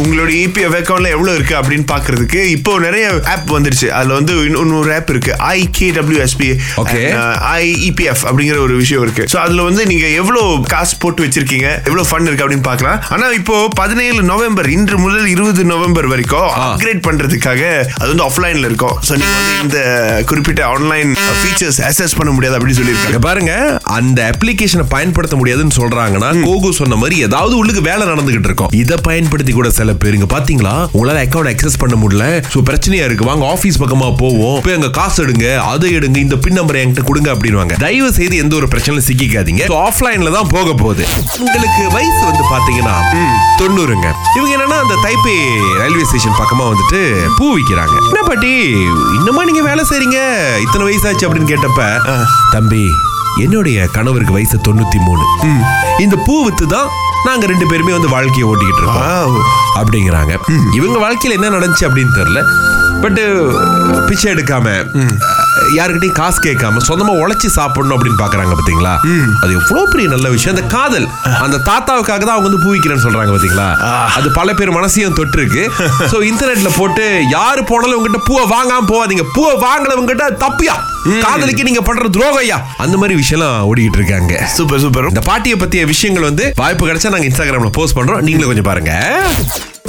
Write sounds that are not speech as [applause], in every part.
உங்களோட இபிஎஃப் அக்கௌண்ட்ல எவ்வளவு இருக்கு அப்படின்னு பாக்குறதுக்கு இப்போ நிறைய ஆப் வந்துருச்சு. அதுல வந்து இன்னொரு ஆப் இருக்கு. I K WSP Okay. I EPF அப்படிங்கிற ஒரு விஷயம் இருக்கு. சோ அதுல வந்து நீங்க எவ்வளவு காசு போட்டு வச்சிருக்கீங்க? எவ்வளவு ஃபண்ட் இருக்கு அப்படின்னு பார்க்கலாம் ஆனா இப்போ பதினேழு நவம்பர் இன்று முதல் இருபது நவம்பர் வரைக்கும் அப்கிரேட் பண்றதுக்காக அது வந்து ஆஃப்லைன்ல இருக்கும். சோ நீங்க வந்து இந்த குறிப்பிட்ட ஆன்லைன் ஃபீச்சர்ஸ் அசஸ் பண்ண முடியாது அப்படின்னு சொல்லியிருக்காங்க. பாருங்க. அந்த அப்ளிகேஷனை பயன்படுத்த முடியாதுன்னு சொல்றாங்கன்னா கோகு சொன்ன மாதிரி ஏதாவது உள்ளுக்கு வேலை நடந்துகிட்டு இருக்கும். இதை பயன்படுத்தி கூட சில பேருங்க. பாத்தீங்களா? உங்களால அக்கௌண்ட் அக்சஸ் பண்ண முடியல. சோ பிரச்சனையா இருக்கு. வாங்க ஆபீஸ் பக்கமா போவோம். போய் அங்க காசு எடுங்க. அதை எடுங்க. இந்த பின் நம்பர் என்கிட்ட கொடுங்க அப்படின்வாங்க தயவு செய்து எந்த ஒரு பிரச்சனையும் சிக்கிக்காதீங்க. ஆஃப்லைன்ல தான் போக போகுது. உங்களுக்கு வயசு வந்து பாத்தீங்கன்னா தொண்ணூறுங்க. இவங்க என்னன்னா அந்த தைப்பே ரயில்வே ஸ்டேஷன் பக்கமா வந்துட்டு பூ விக்கிறாங்க. என்ன பாட்டி? இன்னமா நீங்க வேலை செய்றீங்க? இத்தனை வயசாச்சு அப்படின்னு கேட்டப்ப தம்பி என்னுடைய கணவருக்கு வயசு தொண்ணூத்தி மூணு. இந்த பூ வித்து தான் நாங்க ரெண்டு பேருமே வந்து வாழ்க்கையை ஓட்டிக்கிட்டு இருக்கோம். அப்படிங்கிறாங்க. இவங்க வாழ்க்கையில என்ன நடந்துச்சு அப்படின்னு தெரியல. பட் பிச்சை எடுக்காம யாருக்கிட்டையும் காசு கேட்காம சொந்தமா உழைச்சி சாப்பிடணும் அப்படின்னு பாக்குறாங்க பாத்தீங்களா? அது எவ்வளவு பெரிய நல்ல விஷயம். அந்த காதல் அந்த தாத்தாவுக்காக தான் அவங்க வந்து பூவிக்கிறேன்னு சொல்றாங்க பாத்தீங்களா? அது பல பேர் மனசையும் தொட்டிருக்கு. சோ இன்டர்நெட்ல போட்டு யாரு போனாலும் உங்ககிட்ட பூவை வாங்காம போவாதீங்க. பூவை வாங்கினவங்க கிட்ட தப்பியா? காதலிக்கு நீங்க பண்ற துரோகையா அந்த மாதிரி விஷயம்லாம் ஓடிக்கிட்டு இருக்காங்க சூப்பர் சூப்பர். இந்த பாட்டியை பத்திய விஷயங்கள் வந்து வாய்ப்பு கிடைச்சா நாங்க இன்ஸ்டாகிராம்ல போஸ்ட் பண்றோம். நீங்களும் கொஞ்சம் பாருங்க.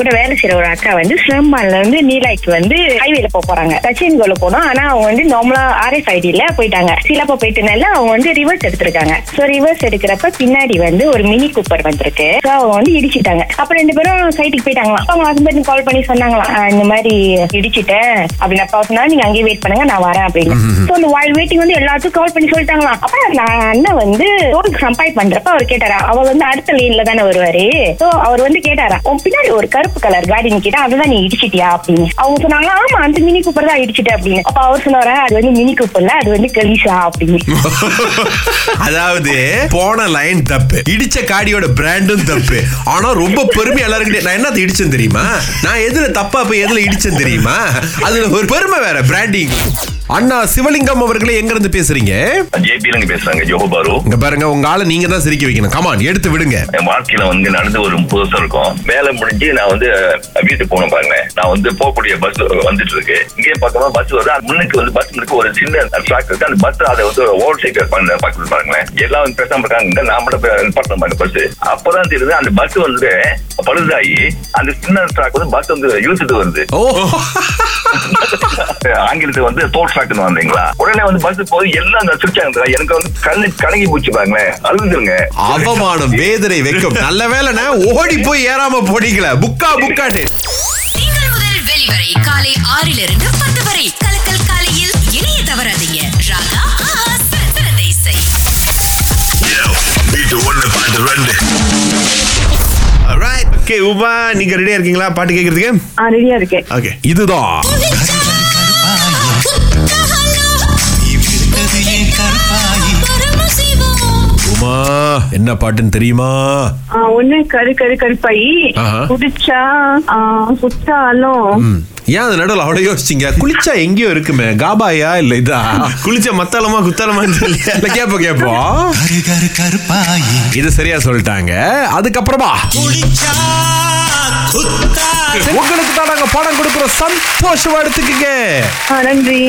கூட வேலை செய்யற ஒரு அக்கா வந்து சிலம்பான்ல இருந்து நீலாய்க்கு வந்து ஹைவேல போக போறாங்க. சச்சின் கோல போனோம். ஆனா அவங்க வந்து நார்மலா ஆர்எஃப் ஐடியில போயிட்டாங்க. சிலப்பா போயிட்டனால அவங்க வந்து ரிவர்ஸ் எடுத்திருக்காங்க. சோ ரிவர்ஸ் எடுக்கிறப்ப பின்னாடி வந்து ஒரு மினி கூப்பர் வந்திருக்கு. சோ அவங்க வந்து இடிச்சிட்டாங்க. அப்ப ரெண்டு பேரும் சைட்டுக்கு போயிட்டாங்களாம். அவங்க ஹஸ்பண்ட் கால் பண்ணி சொன்னாங்களாம். "ஆஹ், இந்த மாதிரி இடிச்சிட்டேன். அப்படின்னு அப்பா சொன்னா நீங்க அங்கேயே வெயிட் பண்ணுங்க நான் வரேன் அப்படின்னு. சோ அந்த வாயில் வெயிட்டிங் வந்து எல்லாத்துக்கும் கால் பண்ணி சொல்லிட்டாங்களாம். அப்ப அந்த அண்ணன் வந்து ரோடுக்கு சம்பாய் பண்றப்ப அவர் கேட்டாரா அவர் வந்து அடுத்த லேன்ல தானே வருவாரு? சோ அவர் வந்து கேட்டாரா உன் பின்னாடி ஒரு கருப்பு கலர் காடி நிக்கிட்டா அதுதான் நீ இடிச்சிட்டியா அப்படின்னு. அவங்க சொன்னாங்க ஆமா அந்த மினி கூப்பர் தான் இடிச்சிட்டேன் அப்படின்னு. அப்ப அவர் சொன்னாரா அது வந்து மினி கூப்பர்ல அது வந்து கலீஷா அப்படின்னு. [laughs] அதாவது போன லைன் தப்பு. இடிச்ச காடியோட பிராண்டும் தப்பு. ஆனா ரொம்ப பெருமை எல்லாரும் நான் என்ன இடிச்சேன் தெரியுமா? நான் எதுல தப்பா போய் எதுல இடிச்சேன் தெரியுமா? அதுல ஒரு பெருமை வேற பிராண்டிங் அண்ணா சிவலிங்கம் அவர்களே எங்க இருந்து பேசுறீங்க ஜேபிலங்க பேசுறாங்க ஜோஹபாரு இங்க பாருங்க உங்க ஆளை நீங்க தான் சிரிக்க வைக்கணும். கமான் எடுத்து விடுங்க. என் வாழ்க்கையில வந்து நடந்து ஒரு முப்பது வருஷம் இருக்கும். வேலை முடிஞ்சு நான் வந்து வீட்டுக்கு போகணும் பாருங்க. நான் வந்து போகக்கூடிய பஸ் வந்துட்டு இருக்கு. இங்கே பக்கமா பஸ் வருது. முன்னுக்கு வந்து பஸ் முன்னுக்கு ஒரு சின்ன ட்ராக் இருக்கு. அந்த பஸ் அதை வந்து ஓவர் சைக்கிள் பண்ண பார்க்கணும் பாருங்களேன். எல்லாம் வந்து பேசாம இருக்காங்க. நான் மட்டும் பட்டம் பாருங்க பஸ் அப்பதான் தெரியுது அந்த பஸ் வந்து பழுதாகி அந்த சின்ன ட்ராக் வந்து பஸ் வந்து இழுத்துட்டு வருது. [laughs] ஆங்கிலத்துக்கு வந்து தோல் ட்ராக்னு வந்தீங்களா உடனே வந்து பஸ் போய் எல்லாம் நச்சுச்சாங்க எனக்கு வந்து கண்ணு கலங்கி போச்சு பாருங்களேன். அழுதுருங்க. அவமானம் வேதனை வெக்கம். நல்ல வேலைண்ணே ஓடி போய் ஏறாம போனீங்களே. புக்கா புக்காட்டு. திங்கள் முதல் வெளிவரை காலை ஆறிலிருந்து பத்து வரை. கலக்கல் காலையில் இணைய தவறாதீங்க. ராகா ஓகே உமா நீங்க ரெடியா இருக்கீங்களா? பாட்டு கேக்குறதுக்கு? ரெடியா இருக்கேன். ஓகே இதுதான். என்ன பாட்டுன்னு தெரியுமா? ஒண்ணு கரு கரு கருப்பாயி. ஆஹா. குடிச்சா குச்சாலும் ம். ஏன் அது நடுவில் அவ்வளோ யோசிச்சீங்க? குளிச்சா எங்கேயோ இருக்குமே. காபாயா இல்ல இதா? குளிச்ச மத்தாலமா குத்தாலமா இல்ல கேப்போம் கேப்போம். இது சரியா சொல்லிட்டாங்க. அதுக்கப்புறமா. உங்களுக்கு தான் நாங்க படம் கொடுக்குறோம் சந்தோஷமா எடுத்துக்கங்க. நன்றி.